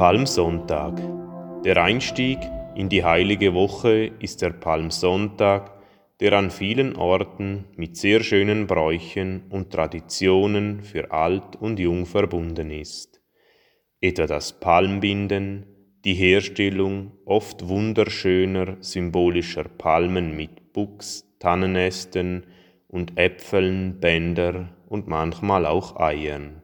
Palmsonntag. Der Einstieg in die heilige Woche ist der Palmsonntag, der an vielen Orten mit sehr schönen Bräuchen und Traditionen für alt und jung verbunden ist. Etwa das Palmbinden, die Herstellung oft wunderschöner symbolischer Palmen mit Buchs, Tannenästen und Äpfeln, Bänder und manchmal auch Eiern.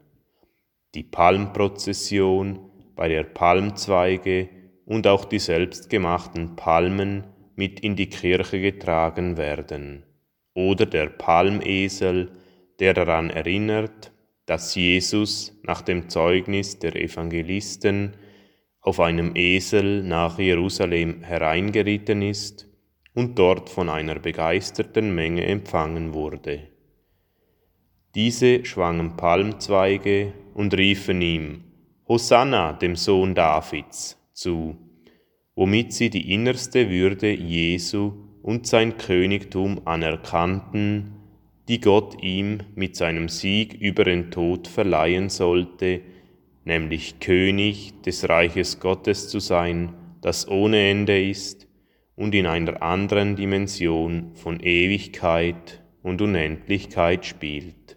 Die Palmprozession, bei der Palmzweige und auch die selbstgemachten Palmen mit in die Kirche getragen werden. Oder der Palmesel, der daran erinnert, dass Jesus nach dem Zeugnis der Evangelisten auf einem Esel nach Jerusalem hereingeritten ist und dort von einer begeisterten Menge empfangen wurde. Diese schwangen Palmzweige und riefen ihm, Hosanna dem Sohn Davids zu, womit sie die innerste Würde Jesu und sein Königtum anerkannten, die Gott ihm mit seinem Sieg über den Tod verleihen sollte, nämlich König des Reiches Gottes zu sein, das ohne Ende ist und in einer anderen Dimension von Ewigkeit und Unendlichkeit spielt.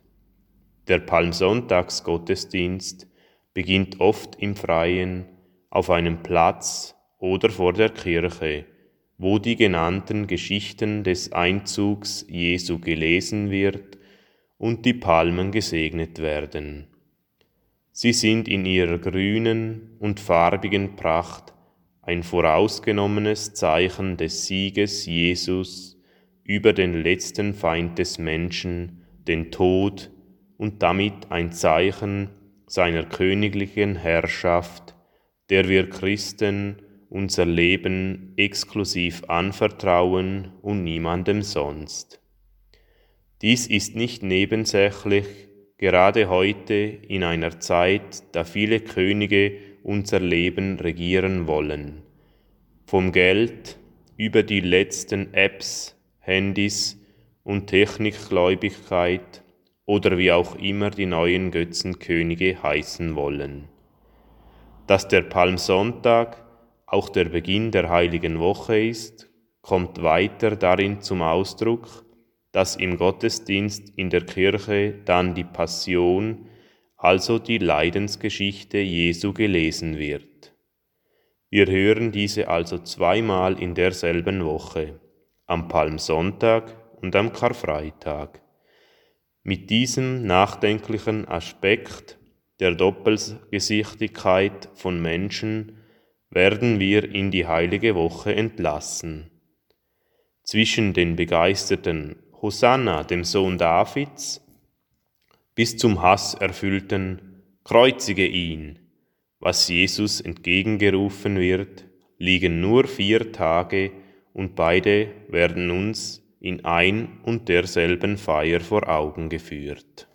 Der Palmsonntagsgottesdienst beginnt oft im Freien, auf einem Platz oder vor der Kirche, wo die genannten Geschichten des Einzugs Jesu gelesen wird und die Palmen gesegnet werden. Sie sind in ihrer grünen und farbigen Pracht ein vorausgenommenes Zeichen des Sieges Jesus über den letzten Feind des Menschen, den Tod, und damit ein Zeichen seiner königlichen Herrschaft, der wir Christen unser Leben exklusiv anvertrauen und niemandem sonst. Dies ist nicht nebensächlich, gerade heute in einer Zeit, da viele Könige unser Leben regieren wollen. Vom Geld über die letzten Apps, Handys und Technikgläubigkeit oder wie auch immer die neuen Götzenkönige heißen wollen. Dass der Palmsonntag auch der Beginn der heiligen Woche ist, kommt weiter darin zum Ausdruck, dass im Gottesdienst in der Kirche dann die Passion, also die Leidensgeschichte Jesu gelesen wird. Wir hören diese also zweimal in derselben Woche, am Palmsonntag und am Karfreitag. Mit diesem nachdenklichen Aspekt der Doppelgesichtigkeit von Menschen werden wir in die heilige Woche entlassen. Zwischen den begeisterten Hosanna, dem Sohn Davids, bis zum hasserfüllten Kreuzige ihn, was Jesus entgegengerufen wird, liegen nur vier Tage und beide werden uns in ein und derselben Feier vor Augen geführt.